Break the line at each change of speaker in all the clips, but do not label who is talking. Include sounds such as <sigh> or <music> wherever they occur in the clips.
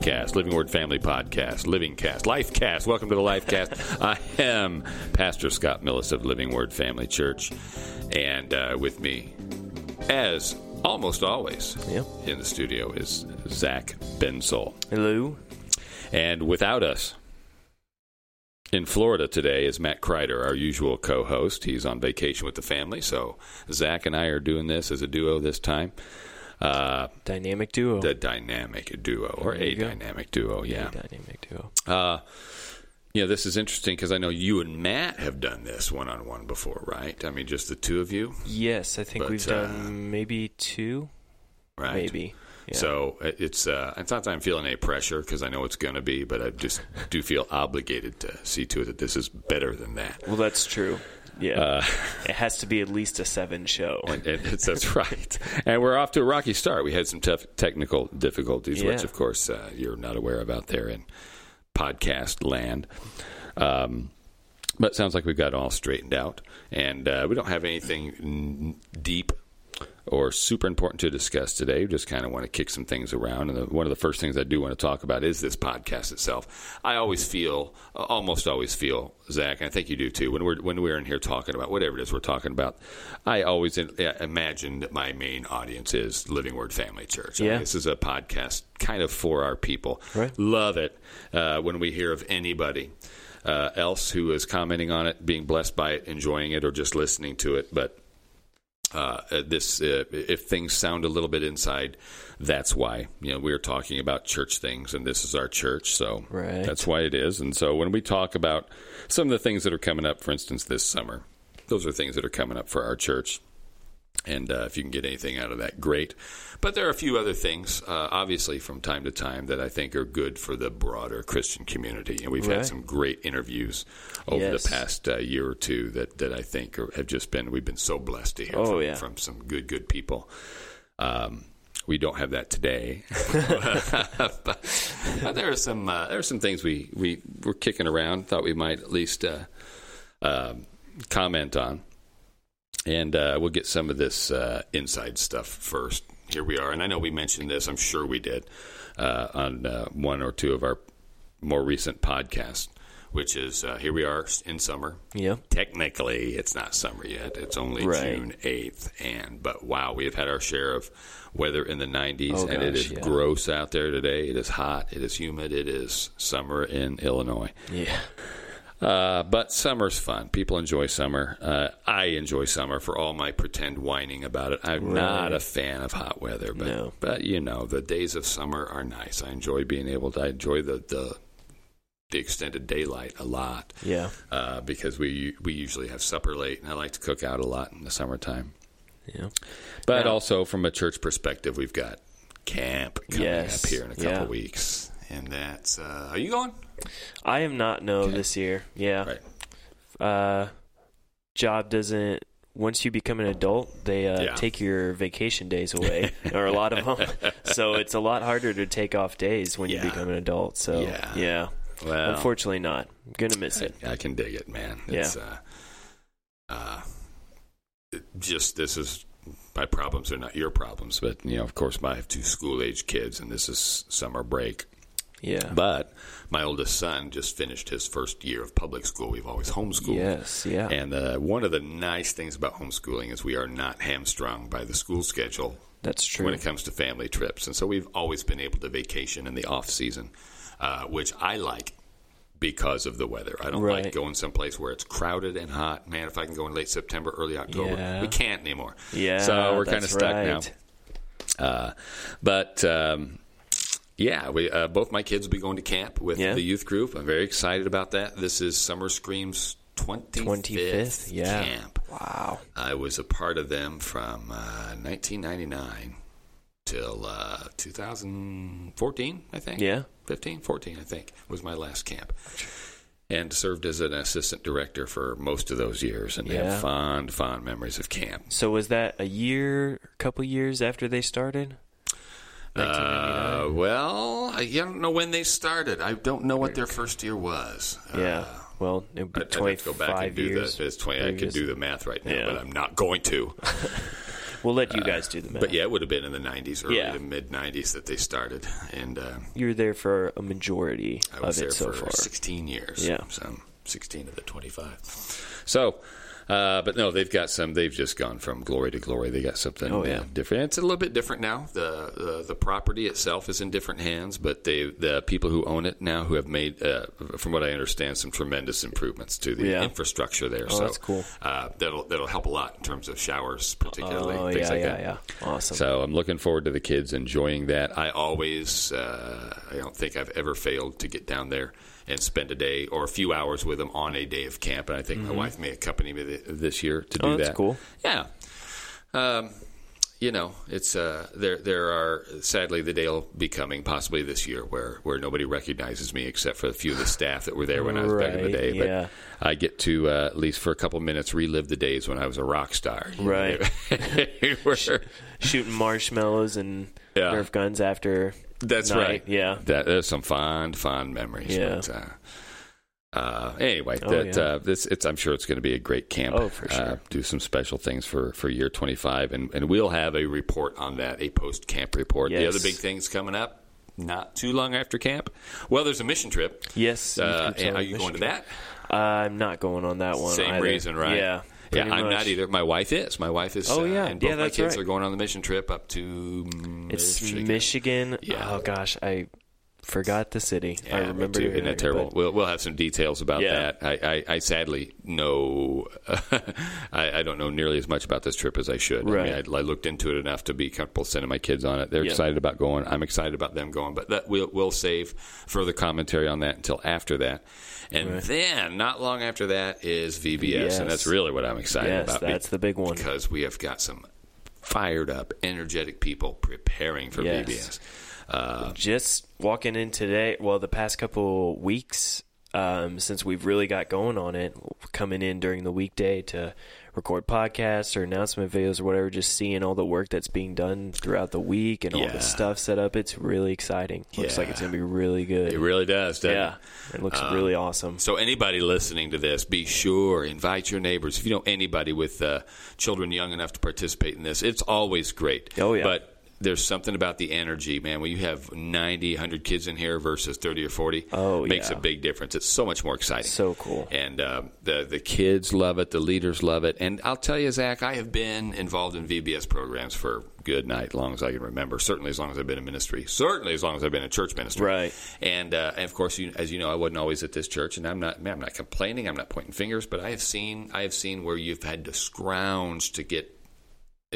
Cast, Living Word Family Podcast, Living Cast, Life Cast. Welcome to the Life Cast. <laughs> I am Pastor Scott Millis of Living Word Family Church, and uh, with me, as almost always,
Yep.
in the studio is Zach Bensol.
Hello.
And without us, in Florida today is Matt Kreider, our usual co host. He's on vacation with the family, so Zach and I are doing this as a duo this time. Uh,
Dynamic duo.
the dynamic duo, or a
go.
dynamic duo, yeah.
Dynamic duo.
Uh, you know, this is interesting because I know you and Matt have done this one on one before, right? I mean, just the two of you,
Yes, I think
But,
we've
uh,
done maybe two.
right?
Maybe. Yeah.
So it's uh, it's not that I'm feeling any pressure because I know it's going to be, but I just do feel obligated to see to it that this is better than that.
Well, that's true. Yeah.
Uh,
it has to be at least a seven show. <laughs>
And, and that's right. And we're off to a rocky start. We had some tough technical difficulties, which, of course, uh, you're not aware of out there in podcast land. Um, but it sounds like we've got it all straightened out. And uh, we don't have anything mm, deep or super important to discuss today. We just kind of want to kick some things around. And the, one of the first things I do want to talk about is this podcast itself. I always feel, uh, almost always feel, Zach, and I think you do too, when we're when we're in here talking about whatever it is we're talking about, I always in, imagine that my main audience is Living Word Family Church. I mean,
Yeah.
this is a podcast kind of for our people.
Right.
Love it uh, when we hear of anybody. Uh, else who is commenting on it, being blessed by it, enjoying it, or just listening to it. But uh, uh, this uh, if things sound a little bit inside that's why you know we're talking about church things and this is our church. So
Right.
that's why it is. And so when we talk about some of the things that are coming up for instance this summer those are things that are coming up for our church and uh, if you can get anything out of that, great. But there are a few other things, uh, obviously, from time to time that I think are good for the broader Christian community. And we've had some great interviews over
Yes.
the past uh, year or two that, that I think are, have just been, we've been so blessed to hear
Oh,
from,
yeah.
from some good, good people. Um, we don't have that today, <laughs> <laughs> but, but there are some uh, there are some things we we were kicking around. Thought we might at least uh, um, comment on and uh, we'll get some of this uh, inside stuff first. Here we are, and I know we mentioned this. I'm sure we did uh, on uh, one or two of our more recent podcasts. Which is uh, here we are in summer.
Yeah.
Technically, it's not summer yet. It's only
Right.
June eighth, and but wow, we have had our share of weather in the 90s,
Oh,
and it
gosh,
is
yeah.
gross out there today. It is hot. It is humid. It is summer in Illinois.
Yeah.
Uh, but summer's fun. People enjoy summer. Uh, I enjoy summer for all my pretend whining about it. I'm not a fan of hot weather, but
No.
but you know the days of summer are nice. I enjoy being able to. I enjoy the the, the extended daylight a lot
Yeah.
uh, because we we usually have supper late, and I like to cook out a lot in the summertime.
Yeah.
But
Now-
also from a church perspective, we've got camp coming
Yes.
up here in a couple
Yeah.
weeks, and that's. Uh, are you going?
I am not no
Okay.
this year. Yeah.
Right.
Uh, job doesn't. Once you become an adult, they uh,
Yeah.
take your vacation days away, <laughs> or a lot of them. <laughs> so it's a lot harder to take off days when
Yeah.
you become an adult. So
Yeah.
yeah.
Well,
Unfortunately, not. I'm gonna miss it.
I, I can dig it, man.
Yeah.
It's, uh, uh, just this is my problems are not your problems, but you know, of course, I have two school age kids, and this is summer break.
Yeah.
But my oldest son just finished his first year of public school. We've always homeschooled.
yes. Yeah.
And uh, one of the nice things about homeschooling is we are not hamstrung by the school schedule
That's true.
when it comes to family trips. And so we've always been able to vacation in the off season, uh, which I like because of the weather. I don't like
Right.
going someplace where it's crowded and hot. Man, if I can go in late September, early October,
Yeah.
we can't anymore.
yeah.
so we're kind of stuck
right.
now. Uh, but um, yeah, we uh, both my kids will be going to camp with
Yeah.
the youth group. I'm very excited about that. This is Summer Screams 25th,
25th, yeah.
camp.
Wow.
I was a part of them from uh, 1999 till uh, 2014, I think.
Yeah.
15, 14, I think, was my last camp. And served as an assistant director for most of those years and
Yeah.
have fond, fond memories of camp.
So was that a year, a couple years after they started?
Uh, well, I don't know when they started. I don't know what their first year was.
Yeah.
Uh,
well, it would be
I'd, I'd
twenty
have to go back and do
years.
the. It's twenty. I could
previous.
do the math right now,
Yeah.
but I'm not going to. <laughs>
We'll let you guys do the math.
But yeah, it would have been in the '90s, early
Yeah.
to mid '90s that they started, and uh,
you were there for a majority
I was
of
there
it so
for
far.
16 years.
Yeah.
so 16 of the 25. So, uh, but no, they've got some. They've just gone from glory to glory. They got something
Oh, yeah.
uh, different. It's a little bit different now. The, the the property itself is in different hands, but they the people who own it now who have made, uh, from what I understand, some tremendous improvements to the
Yeah.
infrastructure there.
Oh,
so
that's cool.
Uh, that'll that'll help a lot in terms of showers, particularly
Oh
things
yeah,
like
yeah,
that.
yeah. Awesome.
So I'm looking forward to the kids enjoying that. I always, uh, I don't think I've ever failed to get down there and spend a day or a few hours with them on a day of camp. And I think my wife may accompany me this year to do
Mm-hmm. Oh, that's
that.
cool.
Yeah. Um, you know, it's uh, there. There are sadly the day will be coming, possibly this year, where where nobody recognizes me except for a few of the staff that were there when I was back in the
Right,
day.
yeah.
But I get to uh, at least for a couple minutes relive the days when I was a rock star.
Right. <laughs>
were-
Shooting marshmallows and
Yeah.
Nerf guns after.
That's
night,
right.
yeah.
that there's some fond, fond memories.
Yeah.
But, uh, uh, anyway,
Oh,
that
yeah.
uh, this it's I'm sure it's going to be a great camp.
Oh, for
Uh,
sure.
do some special things for for year 25, and and we'll have a report on that, a post camp report.
Yes.
The other big things coming up. Not too long after camp. Well, there's a mission trip.
Yes.
Uh, are you going to
trip.
that?
I'm not going on that one.
Same
either.
reason, right?
Yeah.
Yeah, I'm
much.
not either. My wife is. My wife is.
Oh,
uh,
yeah.
and both
Yeah,
my kids
right.
are going on the mission trip up to.
It's
Michigan.
Michigan.
Yeah.
Oh gosh, I forgot the city.
Yeah,
I remember
too. Isn't that terrible?
but-
We'll, we'll have some details about
Yeah.
that. I, I, I sadly know <laughs> I, I don't know nearly as much about this trip as I should. I, mean, I, I looked into it enough to be comfortable sending my kids on it. They're
Yeah.
excited about going. I'm excited about them going, but that we'll, we'll save further commentary on that until after that. And
Right.
then, not long after that, is VBS,
Yes.
and that's really what I'm excited
Yes,
about.
that's the big one.
because we have got some fired up, energetic people preparing for
Yes.
VBS. Uh,
just walking in today well the past couple weeks um, since we've really got going on it coming in during the weekday to record podcasts or announcement videos or whatever just seeing all the work that's being done throughout the week and all the stuff set up it's really exciting looks like it's gonna be really good
it really does, doesn't it?
yeah it looks really awesome
So anybody listening to this, be sure invite your neighbors. If you know anybody with uh, children young enough to participate in this, it's always great.
Oh, yeah.
But there's something about the energy, man. When you have 90, 100 kids in here versus 30 or 40,
Oh,
makes
yeah.
a big difference. It's so much more exciting.
So cool.
And um, the the kids love it. The leaders love it. And I'll tell you, Zach, I have been involved in VBS programs for good night, as long as I can remember. Certainly as long as I've been in ministry. Certainly as long as I've been in church ministry.
Right.
And, uh, and of course, you, as you know, I wasn't always at this church, and I'm not. man, I'm not complaining. I'm not pointing fingers, but I have seen. I have seen where you've had to scrounge to get uh,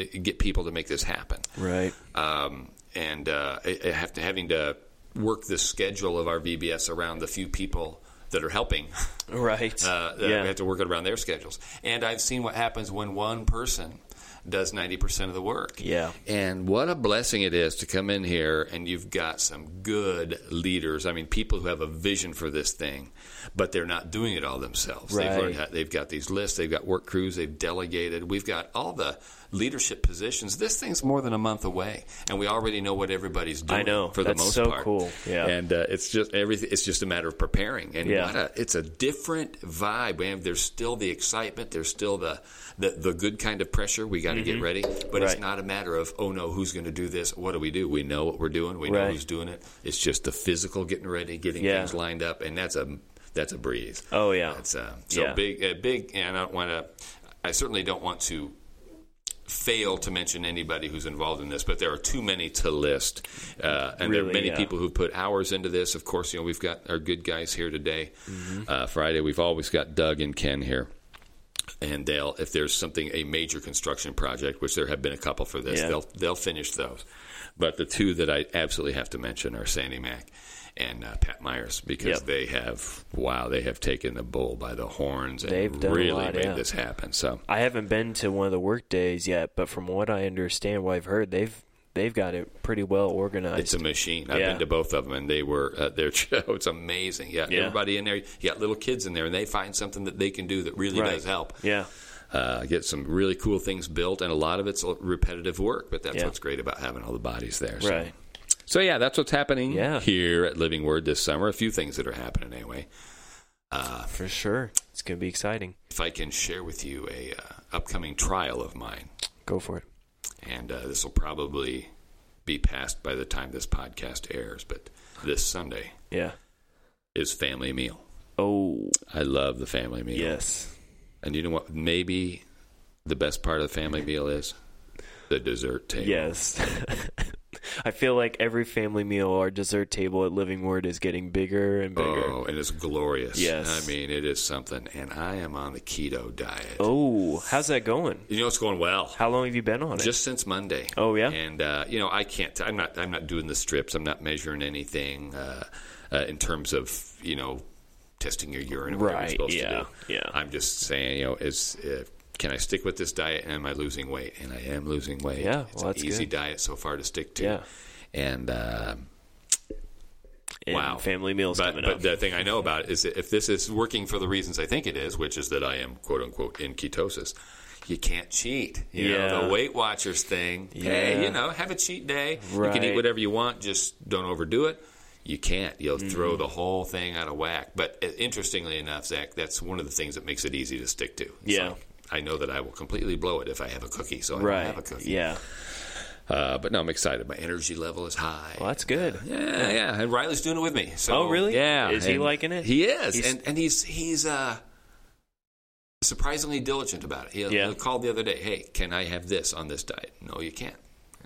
get people to make this happen
right
um, and uh, I- I have to, having to work the schedule of our VBS around the few people that are helping.
right
Uh,
yeah
We have to work it around their schedules. And I've seen what happens when one person does 90% of the work.
Yeah.
And what a blessing it is to come in here and you've got some good leaders. I mean, people who have a vision for this thing, but they're not doing it all themselves. They've
Right.
learned how, they've got these lists, they've got work crews, they've delegated. We've got all the leadership positions. This thing's more than a month away, and we already know what everybody's doing
I know.
for
That's
the most
so
part.
cool. Yeah.
And uh, it's just everything. It's just a matter of preparing, and
Yeah.
what a, it's a different vibe. Man, there's still the excitement. There's still the the, the good kind of pressure. We got to get ready, but it's
Mm-hmm.
Not a matter of oh no, who's going to do this? What do we do? We know what we're doing. We know
Right.
who's doing it. It's just the physical getting ready, getting
Yeah.
things lined up, and that's a that's a breeze.
Oh, yeah.
Uh, so
Yeah.
big. Uh, big, and I don't want to. I certainly don't want to fail to mention anybody who's involved in this, but there are too many to list, uh, and there are many
yeah.
people who put hours into this. Of course, you know we've got our good guys here today.
Mm-hmm.
Uh, Friday, we've always got Doug and Ken here. And they'll, if there's something, a major construction project, which there have been a couple for this,
Yeah.
they'll they'll finish those. But the two that I absolutely have to mention are Sandy Mack and uh, Pat Myers because
Yep.
they have wow, they have taken the bull by the horns and
They've done
really
lot,
made
yeah.
this happen. So
I haven't been to one of the work days yet, but from what I understand, what I've heard, they've they've got it pretty well organized.
It's a machine. I've
Yeah.
been to both of them, and they were uh, their <laughs> show. It's amazing. Yeah,
Yeah.
everybody in there. You got little kids in there, and they find something that they can do that really
Right.
does help.
yeah,
Uh, get some really cool things built, and a lot of it's repetitive work. But that's
Yeah.
what's great about having all the bodies there. So.
right.
So yeah, that's what's happening
Yeah.
here at Living Word this summer. A few things that are happening anyway.
For sure. It's going to be exciting.
If I can share with you a uh, upcoming trial of mine,
Go for it.
and uh, this will probably be passed by the time this podcast airs, but this Sunday
Yeah.
is family meal.
Oh,
I love the family meal.
yes.
And you know what? Maybe the best part of the family meal is the dessert table.
Yes. <laughs> I feel like every family meal or dessert table at Living Word is getting bigger and bigger.
Oh, and it's glorious.
Yes.
I mean, it is something. And I am on the keto diet.
Oh, how's that going?
You know, it's going well.
How long have you been on it?
Just since Monday.
Oh, yeah?
And uh, you know, I can't. I'm not. I'm not doing the strips. I'm not measuring anything uh, uh, in terms of you know testing your urine.
Right, yeah, yeah.
I'm just saying. You know, is uh, can I stick with this diet? And am I losing weight? And I am losing weight.
Yeah,
it's
well,
an easy
good.
diet so far to stick to.
Yeah.
And. Uh,
And
Wow.
family meals
but, but the thing I know about is that if this is working for the reasons I think it is, which is that I am quote unquote in ketosis, you can't cheat. You know,
Yeah.
the Weight Watchers thing. Hey, you know, have a cheat day. You can eat whatever you want, just don't overdo it. You can't. You'll
Mm-hmm.
throw the whole thing out of whack. But uh, interestingly enough, Zach, that's one of the things that makes it easy to stick to. It's
Yeah.
like, I know that I will completely blow it if I have a cookie, so I
right.
don't have a cookie.
Yeah.
Uh, but no, I'm excited. My energy level is high.
Well, that's good.
Yeah, yeah, and Riley's doing it with me. So,
Oh, really?
Yeah,
Is he liking it?
He is,
He's-
and and he's he's uh, surprisingly diligent about it. He'll,
Yeah.
he'll the other day. Hey, can I have this on this diet? No, you can't.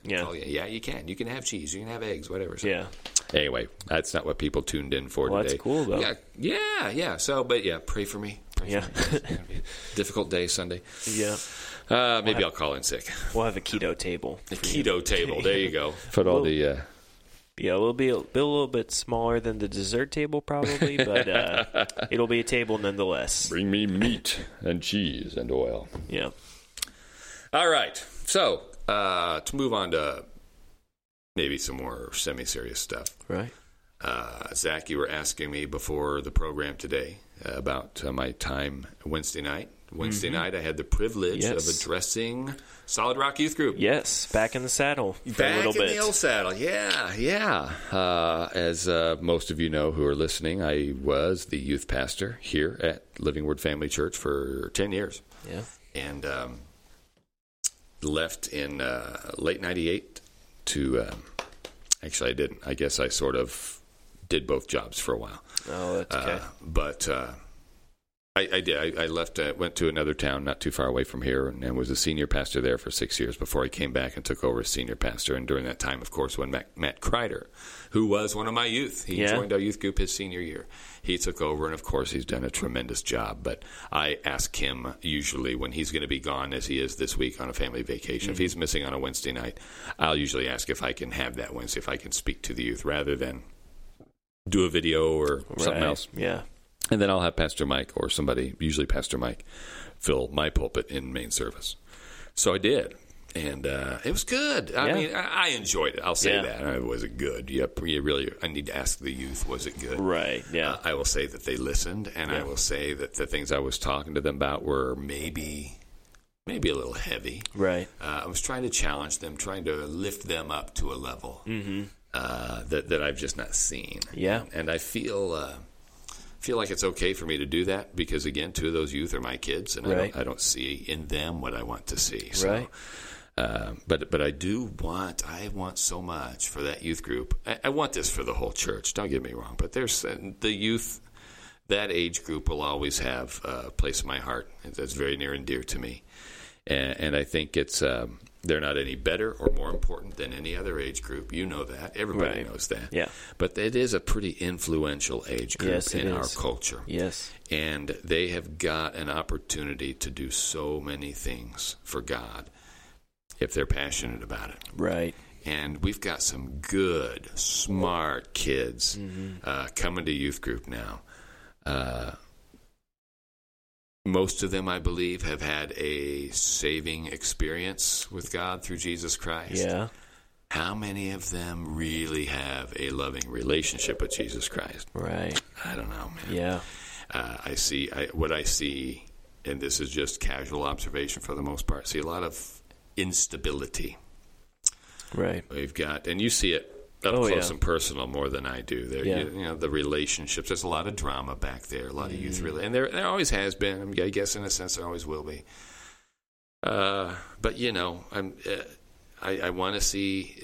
Yeah.
Oh yeah, yeah, you can. You can have cheese. You can have eggs. Whatever. So,
Yeah.
Anyway, that's not what people tuned in for
Well,
today.
that's cool, though.
Yeah, yeah, yeah. So, but yeah, pray for me. Pray
Yeah.
For me. It's gonna be <laughs> a difficult day Sunday.
Yeah.
Uh, maybe I'll call in sick.
We'll have a keto table.
The keto table. There you go. <laughs> Put all the. Uh,
Yeah, it'll be a, be a little bit smaller than the dessert table, probably, <laughs> but uh, it'll be a table nonetheless.
Bring me meat and cheese and oil.
Yeah.
All right. So, uh, to move on to maybe some more semi serious stuff.
Right.
Uh, Zach, you were asking me before the program today uh, about uh, my time Wednesday night. Wednesday night, I had the privilege
Mm-hmm. Yes.
of addressing Solid Rock Youth Group.
Yes, back in the saddle
Back
little
in
bit.
the old saddle, yeah, yeah. Uh, as uh, most of you know who are listening, I was the youth pastor here at Living Word Family Church for ten years.
yeah.
and um, left in uh, late '98 to. Um, actually, I didn't. I guess I sort of did both jobs for a while,
Oh, that's okay.
uh, but uh, I, I did. I, I left. Uh, went to another town not too far away from here, and, and was a senior pastor there for six years before I came back and took over as senior pastor. And during that time, of course, when Matt, Matt Kreider, who was one of my youth, he
Yeah.
joined our youth group his senior year. He took over, and of course, he's done a tremendous job. But I ask him usually when he's going to be gone, as he is this week on a family vacation. If he's missing on a Wednesday night, I'll usually ask if I can have that Wednesday, if I can speak to the youth rather than do a video or something
Right.
else.
Yeah.
And then I'll have Pastor Mike or somebody, usually Pastor Mike, fill my pulpit in main service. So I did. And uh, it was good. I
Yeah.
mean, I, I enjoyed it. I'll say
Yeah.
that. Was it good? Yep. You really, I need to ask the youth, was it good?
Right. Yeah.
Uh, I will say that they listened, and I will say that the things I was talking to them about were maybe, maybe a little heavy.
right.
Uh, I was trying to challenge them, trying to lift them up to a level uh, that that I've just not seen.
Yeah.
and I feel uh, feel like it's okay for me to do that because again, two of those youth are my kids, and I, don't, I don't see in them what I want to see. So,
Right.
uh, but but I do want I want so much for that youth group. I, I want this for the whole church. Don't get me wrong, but there's uh, the youth. That age group will always have a place in my heart. That's very near and dear to me, and, and I think it's um, they're not any better or more important than any other age group. You know that. Everybody
Right.
knows that.
Yeah.
But it is a pretty influential age group
Yes,
in our culture
Yes.
and they have got an opportunity to do so many things for God if they're passionate about it.
Right.
And we've got some good, smart kids
Mm-hmm.
uh, coming to youth group now. Uh, most of them, I believe, have had a saving experience with God through Jesus Christ.
Yeah.
How many of them really have a loving relationship with Jesus Christ?
Right.
I don't know, man.
Yeah.
Uh, I see I, what I see, and this is just casual observation for the most part. See a lot of instability.
Right.
We've got, and you see it up
Oh,
close
yeah.
and personal more than I do. There,
Yeah.
you, you know, the relationships. There's a lot of drama back there, a lot of
Mm-hmm.
youth, really, and there there always has been. I, mean, I guess in a sense there always will be. Uh, but you know, I'm. Uh, I, I want to see.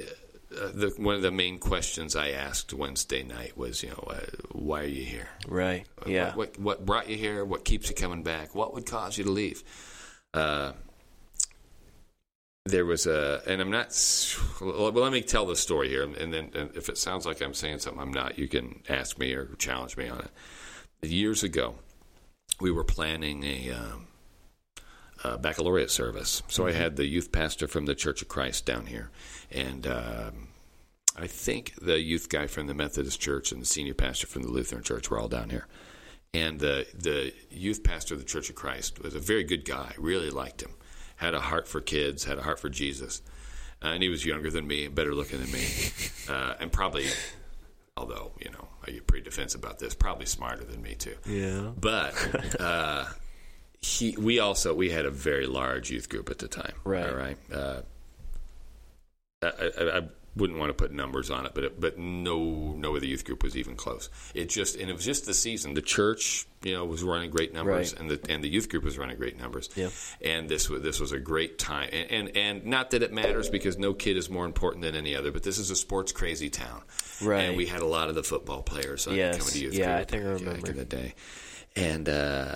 Uh, the, one of the main questions I asked Wednesday night was, you know, uh, why are you here?
Right. Yeah.
What, what, what brought you here? What keeps you coming back? What would cause you to leave? There was a, and I'm not. Well, let me tell the story here, and then and if it sounds like I'm saying something I'm not, you can ask me or challenge me on it. Years ago, we were planning a. Um, uh, baccalaureate service. So I had the youth pastor from the Church of Christ down here, and um, I think the youth guy from the Methodist Church and the senior pastor from the Lutheran Church were all down here. And the the youth pastor of the Church of Christ was a very good guy. Really liked him. Had a heart for kids. Had a heart for Jesus. Uh, and he was younger than me and better looking than me, <laughs> uh, and probably, although you know I get pretty defensive about this, probably smarter than me too.
Yeah.
But <laughs> uh, he, we also we had a very large youth group at the time.
Right.
All right. Uh, I, I, I wouldn't want to put numbers on it, but it, but no no other youth group was even close. It just and it was just the season. The church, you know, was running great numbers,
Right.
and the and the youth group was running great numbers.
Yeah.
And this was this was a great time, and, and and not that it matters because no kid is more important than any other. But this is a sports crazy town,
Right.
And we had a lot of the football players on
Yes.
coming to youth
Yeah,
group
I think I
back- back
remember.
in the day, and. uh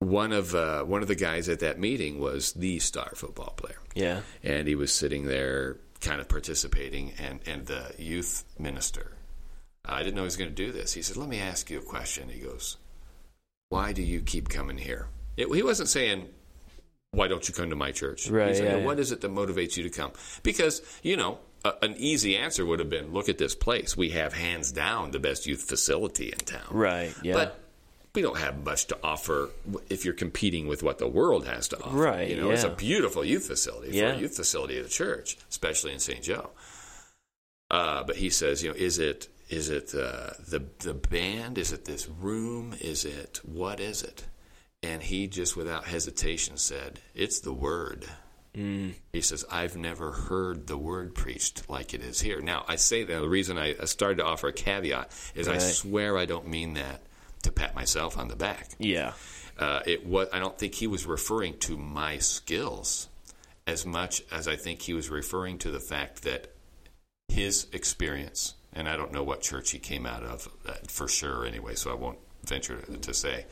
one of uh, one of the guys at that meeting was the star football player,
Yeah.
and he was sitting there, kind of participating. And and the youth minister, I didn't know he was going to do this. He said, "Let me ask you a question." He goes, "Why do you keep coming here?" It, he wasn't saying, "Why don't you come to my church?"
Right,
He's
yeah, yeah.
"What is it that motivates you to come?" Because you know. A, an easy answer would have been, "Look at this place. We have hands down the best youth facility in town."
Right. Yeah.
But we don't have much to offer if you're competing with what the world has to offer.
Right,
You know, it's a beautiful youth facility for
Yeah.
a youth facility of the church, especially in St. Joe. Uh, but he says, you know, is it is it uh, the the band? Is it this room? Is it what is it? And he just without hesitation said, "It's the word."
Mm.
He says, I've never heard the word preached like it is here. Now, I say that the reason I I started to offer a caveat is I swear I don't mean that to pat myself on the back.
yeah.
Uh, it was, I don't think he was referring to my skills as much as I think he was referring to the fact that his experience, and I don't know what church he came out of uh, for sure anyway, so I won't venture to, to say.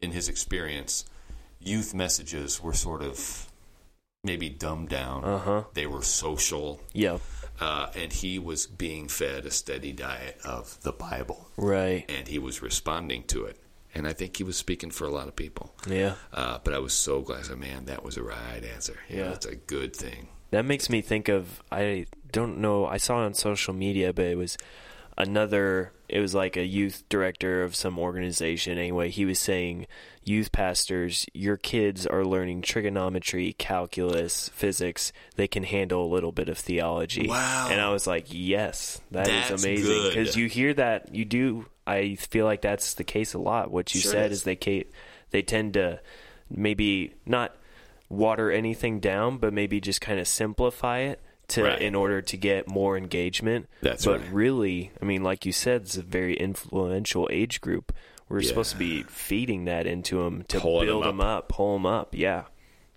In his experience, youth messages were sort of maybe dumbed down.
Uh huh.
They were social,
Yeah.
Uh, and he was being fed a steady diet of the Bible,
Right.
and he was responding to it. And I think he was speaking for a lot of people.
Yeah.
Uh, but I was so glad. I said, man, that was a right answer. You know,
Yeah.
that's a good thing.
That makes me think of I don't know I saw it on social media but it was another it was like a youth director of some organization. Anyway he was saying youth pastors your kids are learning trigonometry calculus physics. They can handle a little bit of theology.
Wow.
and I was like yes that is
That's
amazing. because you hear that you do I feel like that's the case a lot. What you
Sure
said
is.
is they they tend to maybe not water anything down, but maybe just kind of simplify it to
Right.
in order to get more engagement.
That's
but
right.
really, I mean, like you said, it's a very influential age group. We're supposed to be feeding that into them to
Pulling
build them up, pull them up. Yeah,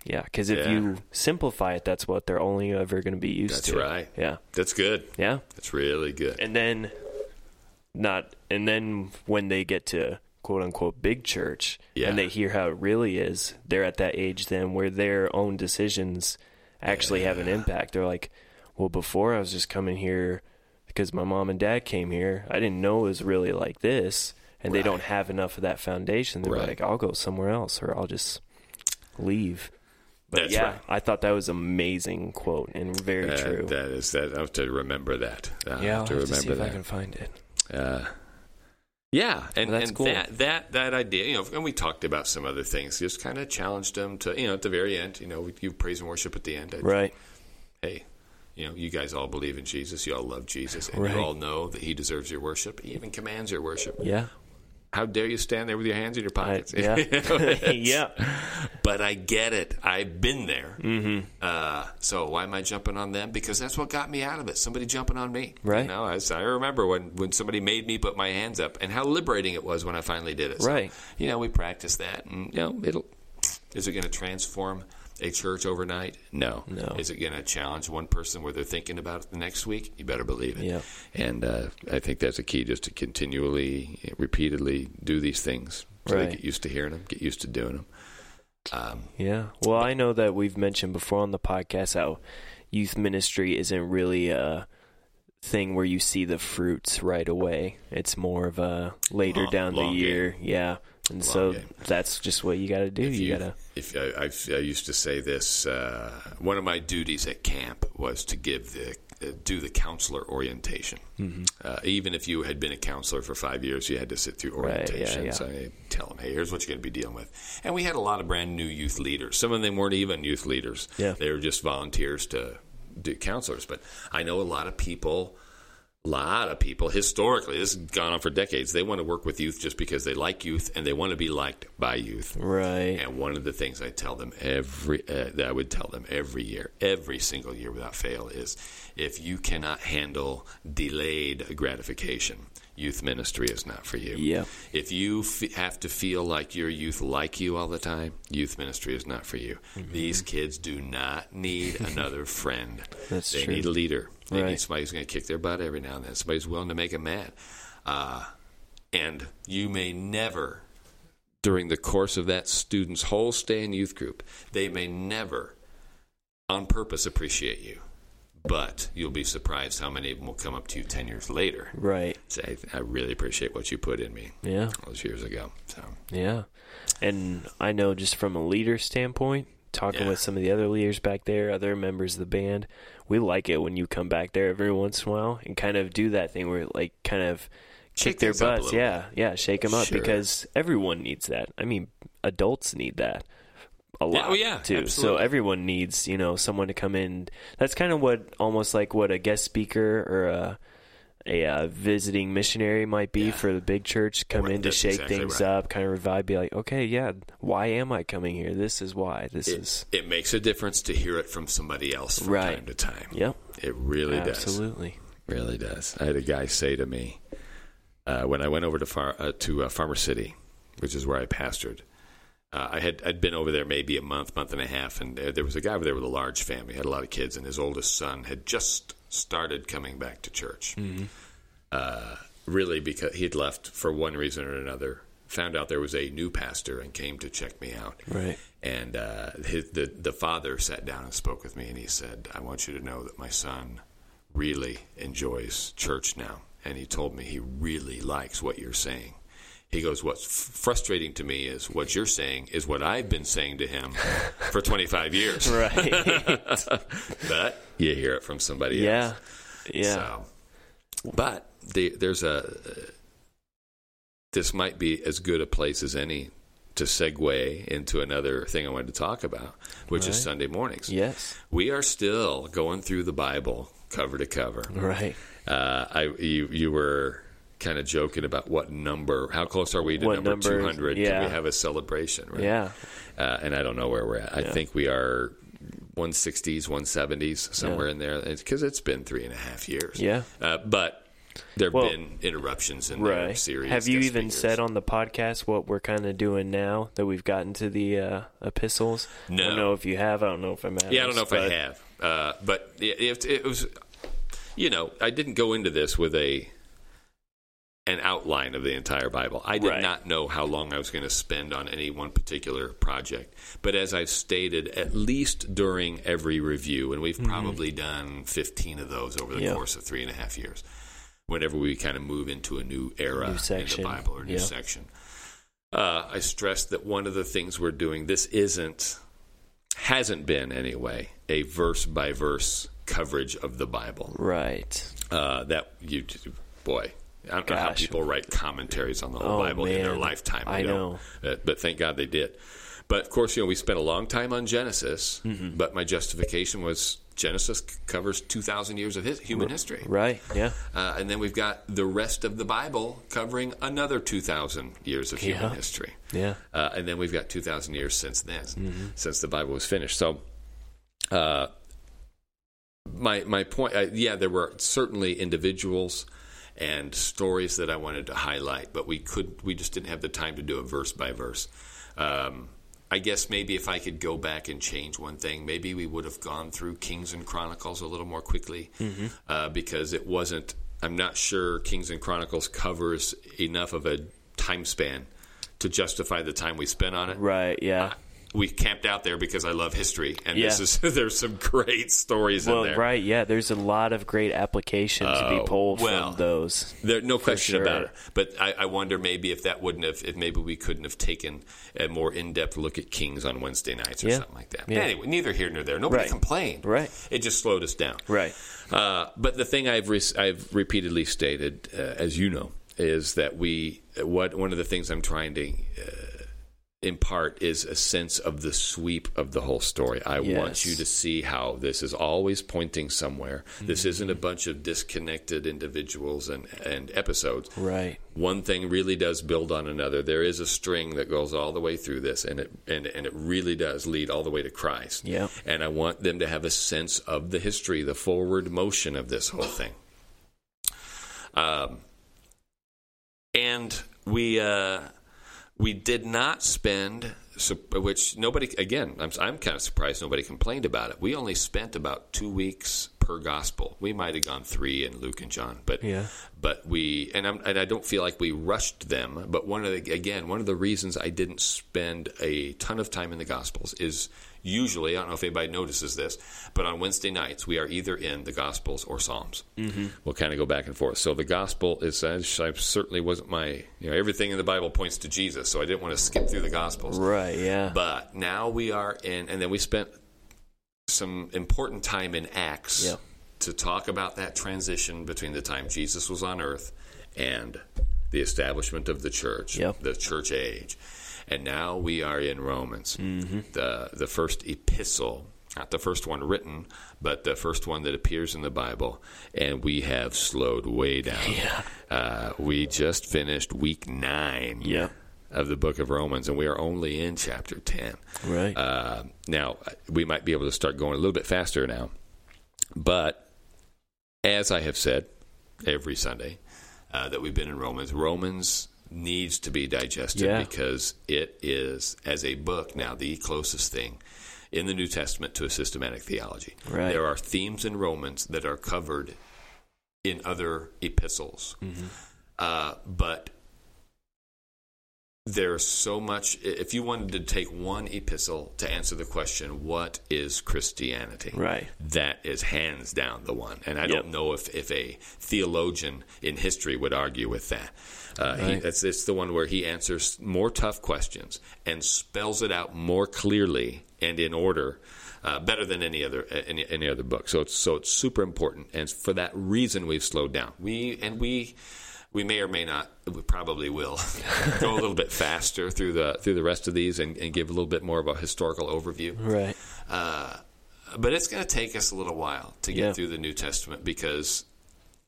yeah. Because if
Yeah.
you simplify it, that's what they're only ever going to be used
That's
to.
right.
Yeah,
That's good.
yeah.
That's really good.
And then, not and then when they get to quote unquote big church
Yeah.
and they hear how it really is, they're at that age then where their own decisions actually have an impact. They're like, well, before I was just coming here because my mom and dad came here. I didn't know it was really like this, and they don't have enough of that foundation. They're
Right.
like, I'll go somewhere else, or I'll just leave. But
That's
yeah,
right.
I thought that was amazing quote and very
Uh,
true.
that is that. I have to remember that. I
yeah, I'll
have to
have to see
remember
if I can find it.
Uh, yeah, and,
Well, that's
and
cool.
that that that idea, you know, and we talked about some other things. Just kind of challenged them to, you know, at the very end, you know, you praise and worship at the end. I-
Right.
Hey, you know, you guys all believe in Jesus. You all love Jesus, and
Right.
you all know that He deserves your worship. He even commands your worship.
Yeah.
How dare you stand there with your hands in your
I,
pockets?
yeah, <laughs> <laughs> yeah,
but I get it. I've been there. Mm-hmm. Uh, so why am I jumping on them? Because that's what got me out of it. Somebody jumping on me.
Right.
You know, I, I remember when, when somebody made me put my hands up and how liberating it was when I finally did it. So,
Right.
You know, we practice that. And, you know, it'll. Is it going to transform a church overnight? No.
No.
Is it going to challenge one person where they're thinking about it the next week? You better believe it.
Yeah.
And uh, I think that's a key, just to continually, repeatedly do these things, so
Right.
they get used to hearing them, get used to doing them. Um,
yeah. Well, I know that we've mentioned before on the podcast how youth ministry isn't really a thing where you see the fruits right away. It's more of a later
Long-
down the year. Yeah. And so
game.
that's just what you got to do.
if
You, got to.
If I, I've, I used to say this, uh, one of my duties at camp was to give the uh, do the counselor orientation.
Mm-hmm.
Uh, even if you had been a counselor for five years, you had to sit through
Right, yeah, yeah.
So I tell them, hey, here's what you're going to be dealing with. And we had a lot of brand new youth leaders. Some of them weren't even youth leaders.
Yeah.
They were just volunteers to do counselors. But I know a lot of people lot of people historically this has gone on for decades they want to work with youth just because they like youth and they want to be liked by youth
Right.
and one of the things I tell them every uh, that I would tell them every year, every single year without fail is if you cannot handle delayed gratification, youth ministry is not for you.
Yeah.
If you f- have to feel like your youth like you all the time, youth ministry is not for you.
Mm-hmm.
These kids do not need another friend.
That's
they
true.
need a leader. They
Right.
need somebody who's going to kick their butt every now and then. Somebody's willing to make them mad. Uh, and you may never during the course of that student's whole stay in youth group, they may never on purpose appreciate you. But you'll be surprised how many of them will come up to you 10 years later
Right.
say, I really appreciate what you put in me
Yeah.
all those years ago. So,
Yeah. And I know just from a leader standpoint, talking
Yeah.
with some of the other leaders back there, other members of the band, we like it when you come back there every once in a while and kind of do that thing where like kind of kick their
things up a
butts. Yeah. Yeah. Shake them up
Sure.
because everyone needs that. I mean, adults need that a lot
oh, yeah,
too. So everyone needs, you know, someone to come in. That's kind of what almost like what a guest speaker or a a uh, visiting missionary might be
Yeah.
for the big church come
Right,
in to shake
exactly
things
right.
up, kind of revive, be like, okay, yeah, why am I coming here? This is why. This
it,
is
it makes a difference to hear it from somebody else from
Right.
time to time.
yep,
It really does.
absolutely.
Really does. I had a guy say to me uh, when I went over to far, uh, to uh, Farmer City, which is where I pastored. Uh, I had I'd been over there maybe a month, month and a half, and there, there was a guy over there with a large family, had a lot of kids, and his oldest son had just started coming back to church. Uh, really, because he'd left for one reason or another. Found out there was a new pastor and came to check me out.
Right.
And uh, his, the the father sat down and spoke with me, and he said, "I want you to know that my son really enjoys church now." And he told me he really likes what you're saying. He goes, "What's frustrating to me is what you're saying is what I've been saying to him for 25 years, <laughs>
Right. <laughs>
but you hear it from somebody
yeah.
else."
Yeah.
So, but the, there's a this might be as good a place as any to segue into another thing I wanted to talk about, which is Sunday mornings.
Yes.
We are still going through the Bible cover to cover.
Right.
Uh, I you you were kind of joking about what number, how close are we to
What
number,
number-
200? Can we have a celebration? Right?
Yeah.
uh, and I don't know where we're at. I
Yeah.
think we are 160s, 170s, somewhere in there, because it's been three and a half years.
Yeah.
uh, but there have
Well,
been interruptions in their
Right.
series.
Have you even said on the podcast what we're kind of doing now that we've gotten to the uh, epistles?
No.
I don't know if you have. I don't know if I'm.
Yeah, I don't know if I have, uh, but it, it, it was. You know, I didn't go into this with a an outline of the entire Bible. I did
Right.
not know how long I was going to spend on any one particular project. But as I've stated, at least during every review, and we've probably done 15 of those over the
Yeah.
course of three and a half years, whenever we kind of move into a new era
New
in the Bible or new
Yeah.
section, uh, I stress that one of the things we're doing, this isn't, hasn't been anyway, a verse by verse coverage of the Bible
Right.
uh, that you boy I don't know how people write commentaries on the whole
Oh,
Bible in their lifetime.
I
don't. Uh, but thank God they did. But of course, you know, we spent a long time on Genesis.
Mm-hmm.
But my justification was Genesis covers 2,000 years of his, human history.
Right. Yeah.
Uh, and then we've got the rest of the Bible covering another 2,000 years of human
Yeah.
history.
Yeah.
Uh, and then we've got 2,000 years since then, since the Bible was finished. So, uh, my my point, uh, yeah, there were certainly individuals and stories that I wanted to highlight, but we could we just didn't have the time to do it verse by verse. Um, I guess maybe if I could go back and change one thing, maybe we would have gone through Kings and Chronicles a little more quickly uh, because it wasn't. I'm not sure Kings and Chronicles covers enough of a time span to justify the time we spent on it
Right. Yeah.
We camped out there because I love history, and
Yeah.
this is <laughs> there's some great stories
Well,
in there.
right. Yeah. There's a lot of great application to be
Oh,
pulled
well.
from those.
There, no question
sure.
about it. But I, I wonder maybe if that wouldn't have, if maybe we couldn't have taken a more in-depth look at Kings on Wednesday nights or
Yeah.
something like that.
Yeah.
Anyway, neither here nor there. Nobody
Right.
complained.
Right.
It just slowed us down.
Right.
Uh, but the thing I've re- I've repeatedly stated, uh, as you know, is that we what one of the things I'm trying to uh, impart is a sense of the sweep of the whole story. I want you to see how this is always pointing somewhere. This
Mm-hmm.
isn't a bunch of disconnected individuals and, and episodes.
Right.
One thing really does build on another. There is a string that goes all the way through this, and it and, and it really does lead all the way to Christ.
Yep.
And I want them to have a sense of the history, the forward motion of this whole thing. Um, and we uh, we did not spend, which nobody again. I'm I'm kind of surprised nobody complained about it. We only spent about two weeks per gospel. We might have gone three in Luke and John, but
Yeah.
but we and I'm, and I don't feel like we rushed them. But one of the again one of the reasons I didn't spend a ton of time in the Gospels is usually I don't know if anybody notices this, but on Wednesday nights we are either in the Gospels or Psalms. Mm-hmm. We'll kind of go back and forth. So the Gospel is I, I certainly wasn't my you know everything in the Bible points to Jesus, so I didn't want to skip through the Gospels.
Right. Yeah.
But now we are in, and then we spent some important time in Acts
Yeah.
to talk about that transition between the time Jesus was on earth and the establishment of the church,
Yep.
the church age. And now we are in Romans,
Mm-hmm.
the the first epistle, not the first one written, but the first one that appears in the Bible. And we have slowed way down.
Yeah.
Uh, we just finished week nine
Yeah.
of the book of Romans, and we are only in chapter 10.
Right.
Uh, now, we might be able to start going a little bit faster now, but as I have said every Sunday uh, that we've been in Romans, Romans needs to be digested
Yeah.
because it is, as a book, now the closest thing in the New Testament to a systematic theology.
Right.
There are themes in Romans that are covered in other epistles,
Mm-hmm.
uh, but there's so much. If you wanted to take one epistle to answer the question, what is Christianity?
Right.
That is hands down the one. And I
Yep.
don't know if, if a theologian in history would argue with that. Uh, he,
Right.
that's, it's the one where he answers more tough questions and spells it out more clearly and in order. Uh, better than any other any, any other book, so it's so it's super important, and for that reason we've slowed down. We and we we may or may not, we probably will <laughs> go a little bit faster through the through the rest of these and, and give a little bit more of a historical overview.
Right.
Uh, but it's going to take us a little while to get
Yeah.
through the New Testament because,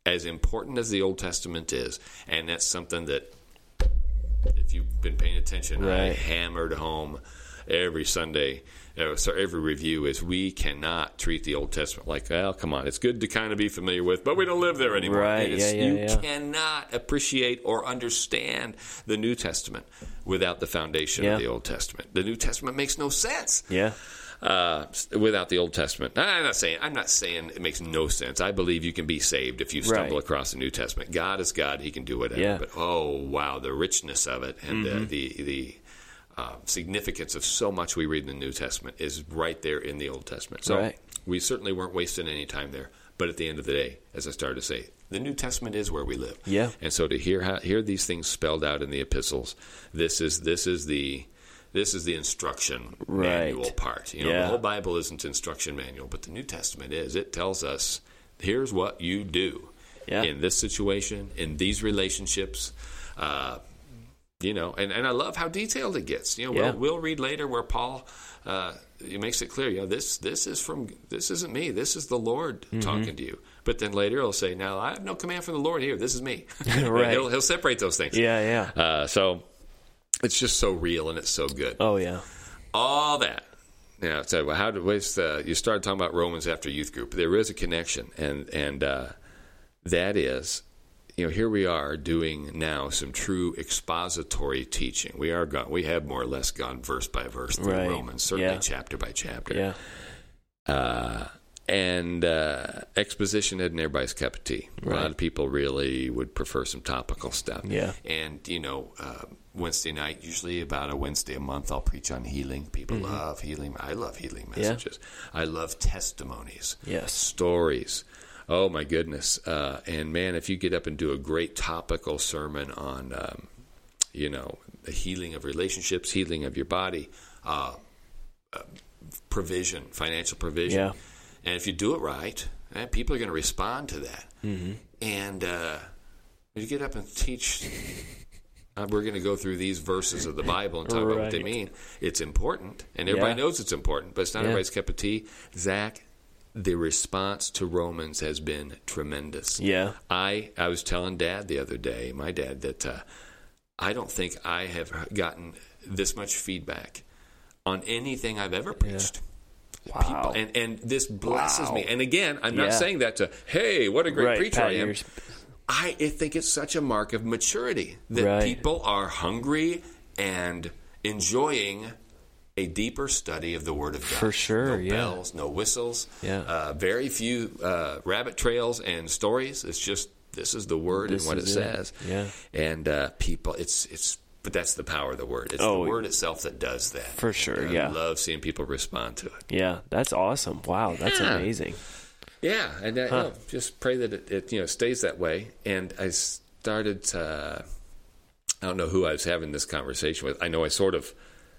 as important as the Old Testament is, and that's something that, if you've been paying attention, I hammered home every Sunday. Uh, so every review is we cannot treat the Old Testament like, well, come on, it's good to kind of be familiar with, but we don't live there anymore.
Right, yeah, yeah,
you
yeah.
cannot appreciate or understand the New Testament without the foundation of the Old Testament. The New Testament makes no sense
Yeah.
Uh, without the Old Testament. I'm not saying I'm not saying it makes no sense. I believe you can be saved if you stumble
Right.
across the New Testament. God is God; He can do whatever.
Yeah.
But oh wow, the richness of it and
Mm-hmm.
the the, the uh, significance of so much we read in the New Testament is right there in the Old Testament. So
Right.
we certainly weren't wasting any time there. But at the end of the day, as I started to say, the New Testament is where we live.
Yeah.
And so to hear how, hear these things spelled out in the epistles, this is this is the this is the instruction
Right.
manual part. You know,
Yeah.
the whole Bible isn't instruction manual, but the New Testament is. It tells us here's what you do
Yeah.
in this situation, in these relationships. Uh, you know, and, and I love how detailed it gets. You know,
Yeah.
we'll, we'll read later where Paul uh, makes it clear. You know, this this is from this isn't me. This is the Lord
Mm-hmm.
talking to you. But then later he'll say, "Now I have no command from the Lord here. This is me." <laughs>
Right.
he'll he'll separate those things.
Yeah, yeah.
Uh, so it's just so real and it's so good.
Oh, yeah.
All that. Yeah. So well, how did what's the, you started talking about Romans after youth group? There is a connection, and and uh, that is, you know, here we are doing now some true expository teaching. We are gone. We have more or less gone verse by verse through
Right.
Romans, certainly
Yeah.
chapter by chapter.
Yeah.
Uh, and uh, exposition isn't everybody's cup of tea. A lot of people really would prefer some topical stuff.
Yeah.
And, you know, uh, Wednesday night, usually about a Wednesday a month, I'll preach on healing. People love healing. I love healing
Mm-hmm. Yeah.
messages. I love testimonies,
Yes.
stories. Oh, my goodness. Uh, and, man, if you get up and do a great topical sermon on, um, you know, the healing of relationships, healing of your body, uh, uh, provision, financial provision.
Yeah.
And if you do it right, eh, people are going to respond to that. Mm-hmm. And uh, you get up and teach, uh, we're going to go through these verses of the Bible and talk about what they mean. It's important, and everybody
Yeah.
knows it's important, but it's not
Yeah.
everybody's cup of tea. Zach, the response to Romans has been tremendous.
Yeah.
I I was telling Dad the other day, my dad, that uh, I don't think I have gotten this much feedback on anything I've ever preached.
Wow.
People, and and this blesses
Wow.
me. And again, I'm not saying that to hey, what a great
right.
preacher I am. I think it's such a mark of maturity that
Right.
people are hungry and enjoying a deeper study of the Word of God.
For sure,
no
yeah.
bells, no whistles.
Yeah.
Uh, very few uh, rabbit trails and stories. It's just this is the Word
This
and what it
it.
says.
Yeah.
And uh, people, it's it's. But that's the power of the word. It's
Oh,
the word itself that does that.
For sure,
And
yeah.
I love seeing people respond to it.
Yeah. That's awesome. Wow. That's
Yeah.
amazing.
Yeah, and uh, you know, just pray that it, it you know stays that way. And I started. To, I don't know who I was having this conversation with. I know I sort of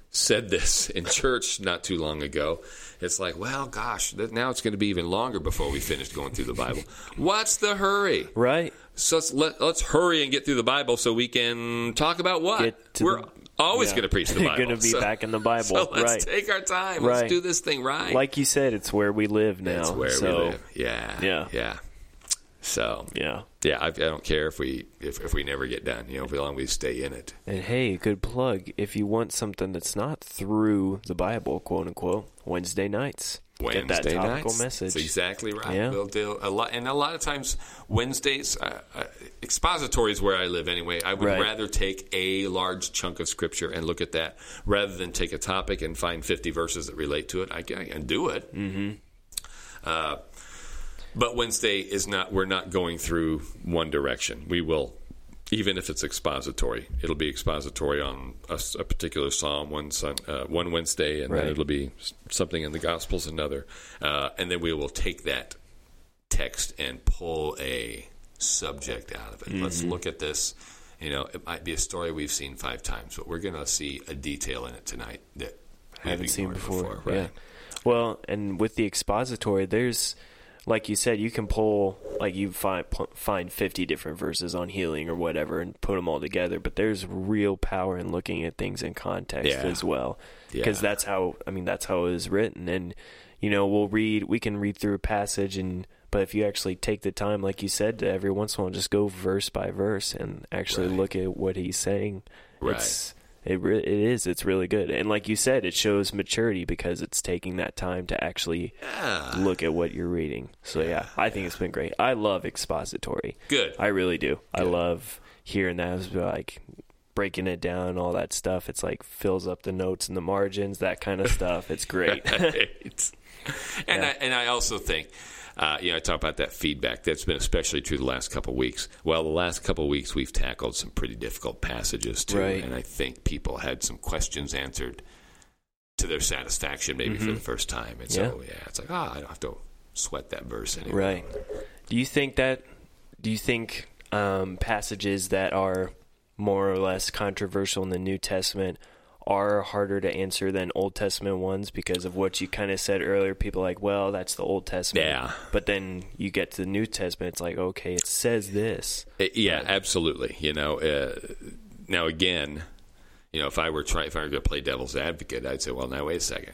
said this <laughs> in church not too long ago. It's like, well, gosh, now it's going to be even longer before we finish going through the Bible. <laughs> What's the hurry?
Right.
So let's, let, let's hurry and get through the Bible so we can talk about what we're
the-
always
Yeah.
going to preach the <laughs> Bible.
You're going to be
So-
back in the Bible. <laughs>
So let's
right.
take our time.
Right.
Let's do this thing right.
like you said, it's where we live now.
That's where
so,
we live. Yeah.
Yeah.
Yeah. So
Yeah.
yeah, I, I don't care if we if, if we never get done. You know, as long as we stay in it.
And hey, good plug. If you want something that's not through the Bible, quote unquote, Wednesday nights.
Wednesday
Get that topical
nights.
message.
That's exactly right.
Yeah.
We'll do a lot, and a lot of times Wednesdays, uh, uh, expository is where I live anyway. I would
Right.
rather take a large chunk of scripture and look at that rather than take a topic and find fifty verses that relate to it. I can, I can do it. Mm-hmm. Uh, but Wednesday is not. We're not going through one direction. We will. Even if it's expository, it'll be expository on a particular psalm one sun, uh, one Wednesday, and
Right.
then it'll be something in the Gospels another, uh, and then we will take that text and pull a subject out of it. Let's
Mm-hmm.
look at this. You know, it might be a story we've seen five times, but we're going to see a detail in it tonight that we've
haven't seen
ignored
before.
right?
Yeah. Well, and with the expository, there's like you said, you can pull like you find find 50 different verses on healing or whatever and put them all together, but there's real power in looking at things in context
Yeah.
as well. Because
Yeah.
that's how I mean that's how it is written and you know, we'll read we can read through a passage and but if you actually take the time like you said to every once in a while just go verse by verse and actually
Right.
look at what he's saying.
Right.
It's it re- it is. It's really good, and like you said, it shows maturity because it's taking that time to actually
Yeah.
look at what you're reading. So yeah, I think it's been great. I love expository.
Good.
I really do. I love hearing that like breaking it down, all that stuff. It's like fills up the notes and the margins, that kind of stuff. It's great. <laughs>
Right. <laughs> And
Yeah.
I, and I also think, uh, you know, I talk about that feedback. That's been especially true the last couple of weeks. Well, the last couple of weeks we've tackled some pretty difficult passages too,
Right.
and I think people had some questions answered to their satisfaction, maybe for the first time. And so, yeah, it's like, ah, I don't have to sweat that verse anymore.
Right. Do you think that? Do you think um, passages that are more or less controversial in the New Testament are harder to answer than Old Testament ones because of what you kind of said earlier? People are like, well, that's the Old Testament.
Yeah.
But then you get to the New Testament, it's like, okay, it says this.
Uh, Yeah, absolutely. You know, uh, now again, You know, if I were trying, if I were going to play devil's advocate, I'd say, well, now wait a second.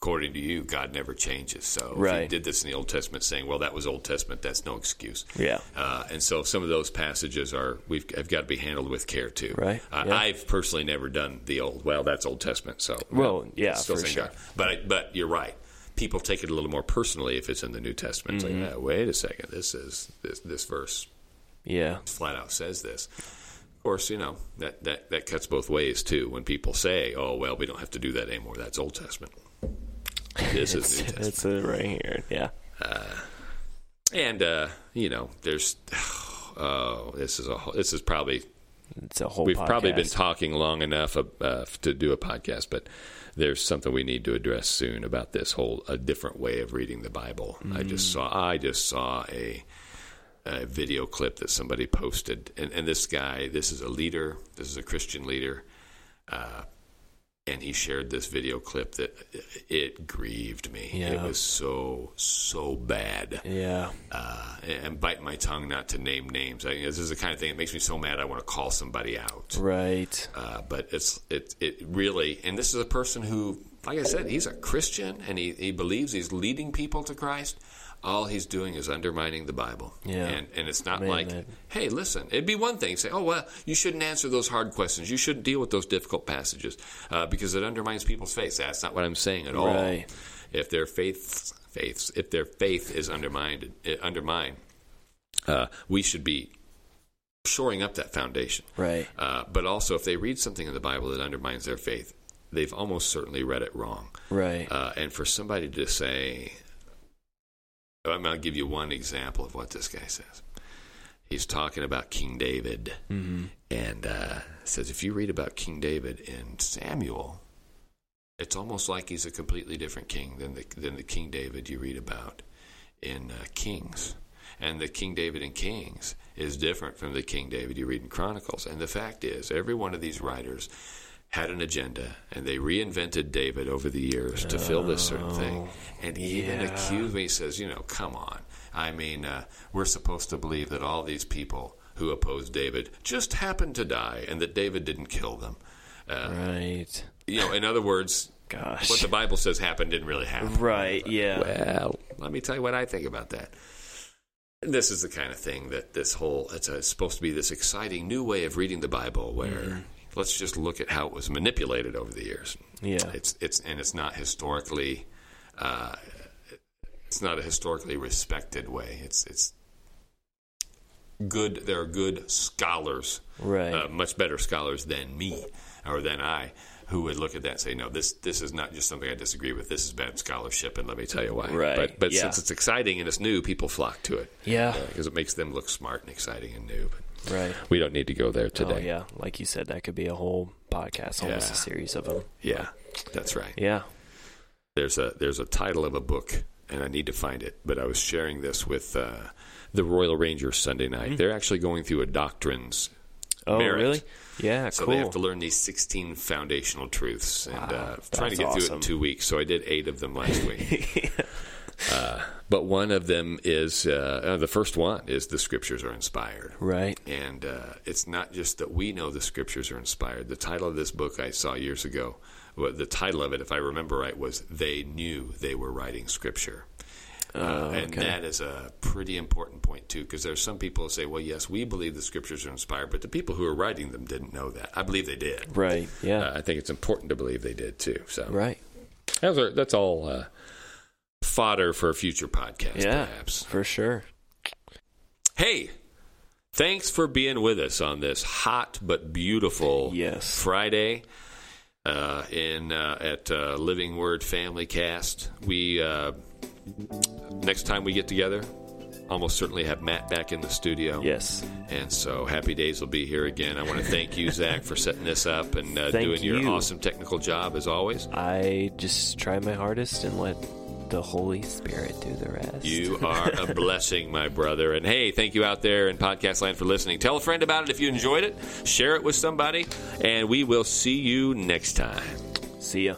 According to you, God never changes. So if you did this in the Old Testament, saying, well, that was Old Testament, that's no excuse.
Yeah.
Uh, and so some of those passages are we've have got to be handled with care too.
Right,
Uh,
yeah.
I've personally never done the old. Well, that's Old Testament. So
Well, yeah,
still
for sure.
God. But I, but you're right. People take it a little more personally if it's in the New Testament.
Mm-hmm.
like, "Uh, wait a second, this is this this verse
Yeah.
flat out says this. Of course, you know that, that that cuts both ways too. When people say, "Oh, well, we don't have to do that anymore," that's Old Testament. This is New Testament.
It's uh, right here. Yeah.
And uh, you know, there's <sighs> oh, this is a this is probably
It's a whole.
we've probably been talking long enough uh, to do a podcast, but there's something we need to address soon about this whole a different way of reading the Bible. I just saw I just saw a, a video clip that somebody posted, and, and this guy, this is a leader, this is a Christian leader, uh, and he shared this video clip that it grieved me. It was so so bad
Yeah.
uh, and bite my tongue not to name names. I, this is the kind of thing that makes me so mad. I want to call somebody out.
Right.
Uh, but it's it it really, and this is a person who, like I said, he's a Christian and he, he believes he's leading people to Christ. All he's doing is undermining the Bible.
Yeah.
And and it's not
Man,
like,
that-
hey, listen, it'd be one thing to say, oh well, you shouldn't answer those hard questions. You shouldn't deal with those difficult passages uh, because it undermines people's faith. That's not what I'm saying at all.
Right.
If their faith faiths if their faith is undermined uh, undermined, uh, we should be shoring up that foundation.
Right.
Uh, but also, if they read something in the Bible that undermines their faith, they've almost certainly read it wrong.
Right.
Uh, and for somebody to say, I'm going to give you one example of what this guy says. He's talking about King David,
mm-hmm.
and uh, says if you read about King David in Samuel, it's almost like he's a completely different king than the than the King David you read about in uh, Kings. And the King David in Kings is different from the King David you read in Chronicles. And the fact is, every one of these writers had an agenda, and they reinvented David over the years to fill this certain thing. And he even
yeah.
accused me, says, you know, come on. I mean, uh, we're supposed to believe that all these people who opposed David just happened to die, and that David didn't kill them. Uh,
Right.
You know, in other words,
Gosh.
what the Bible says happened didn't really happen.
Right. Yeah.
Well, let me tell you what I think about that. This is the kind of thing that this whole it's, a, it's supposed to be this exciting new way of reading the Bible where
Mm-hmm.
Let's just look at how it was manipulated over the years.
Yeah.
It's it's and it's not historically uh, it's not a historically respected way. It's it's good there are good scholars
Right.
uh, much better scholars than me or than I who would look at that and say, no, this this is not just something I disagree with. This is bad scholarship, and let me tell you why.
Right,
But, but
yeah.
since it's exciting and it's new, people flock to it
yeah.
because it makes them look smart and exciting and new. But
Right.
we don't need to go there
Oh
today.
yeah. Like you said, that could be a whole podcast, almost
Yeah.
a series of them.
yeah, that's right.
Yeah.
There's a there's a title of a book, and I need to find it. But I was sharing this with uh, the Royal Rangers Sunday night. They're actually going through a doctrines
Oh
merit.
really? Yeah.
So
cool.
they have to learn these 16 foundational truths, and
Wow,
uh, trying to get through it in two weeks. So I did eight of them last week. <laughs> uh, but one of them is uh, uh, the first one is the scriptures are inspired,
right.
and uh, it's not just that we know the scriptures are inspired. The title of this book I saw years ago, well, the title of it, if I remember right, was "They Knew They Were Writing Scripture." Uh,
Oh,
and
okay.
that is a pretty important point too, because there's some people who say, "Well, yes, we believe the scriptures are inspired," but the people who are writing them didn't know that. I believe they did.
Right. Yeah.
Uh, I think it's important to believe they did too. So
right.
that's all uh, fodder for a future podcast,
Yeah.
perhaps.
For sure.
Hey, thanks for being with us on this hot but beautiful
Yes.
Friday uh, in uh, at uh, Living Word Family Cast. We uh, next time we get together, almost certainly have Matt back in the studio.
Yes.
And so Happy Days will be here again. I want to thank you, <laughs> Zach, for setting this up and uh, doing your
you.
awesome technical job as always.
I just try my hardest and let the Holy Spirit do the rest.
You <laughs> are a blessing, my brother. And hey, thank you out there in podcast land for listening. Tell a friend about it if you enjoyed it. Share it with somebody, and we will see you next time.
See ya.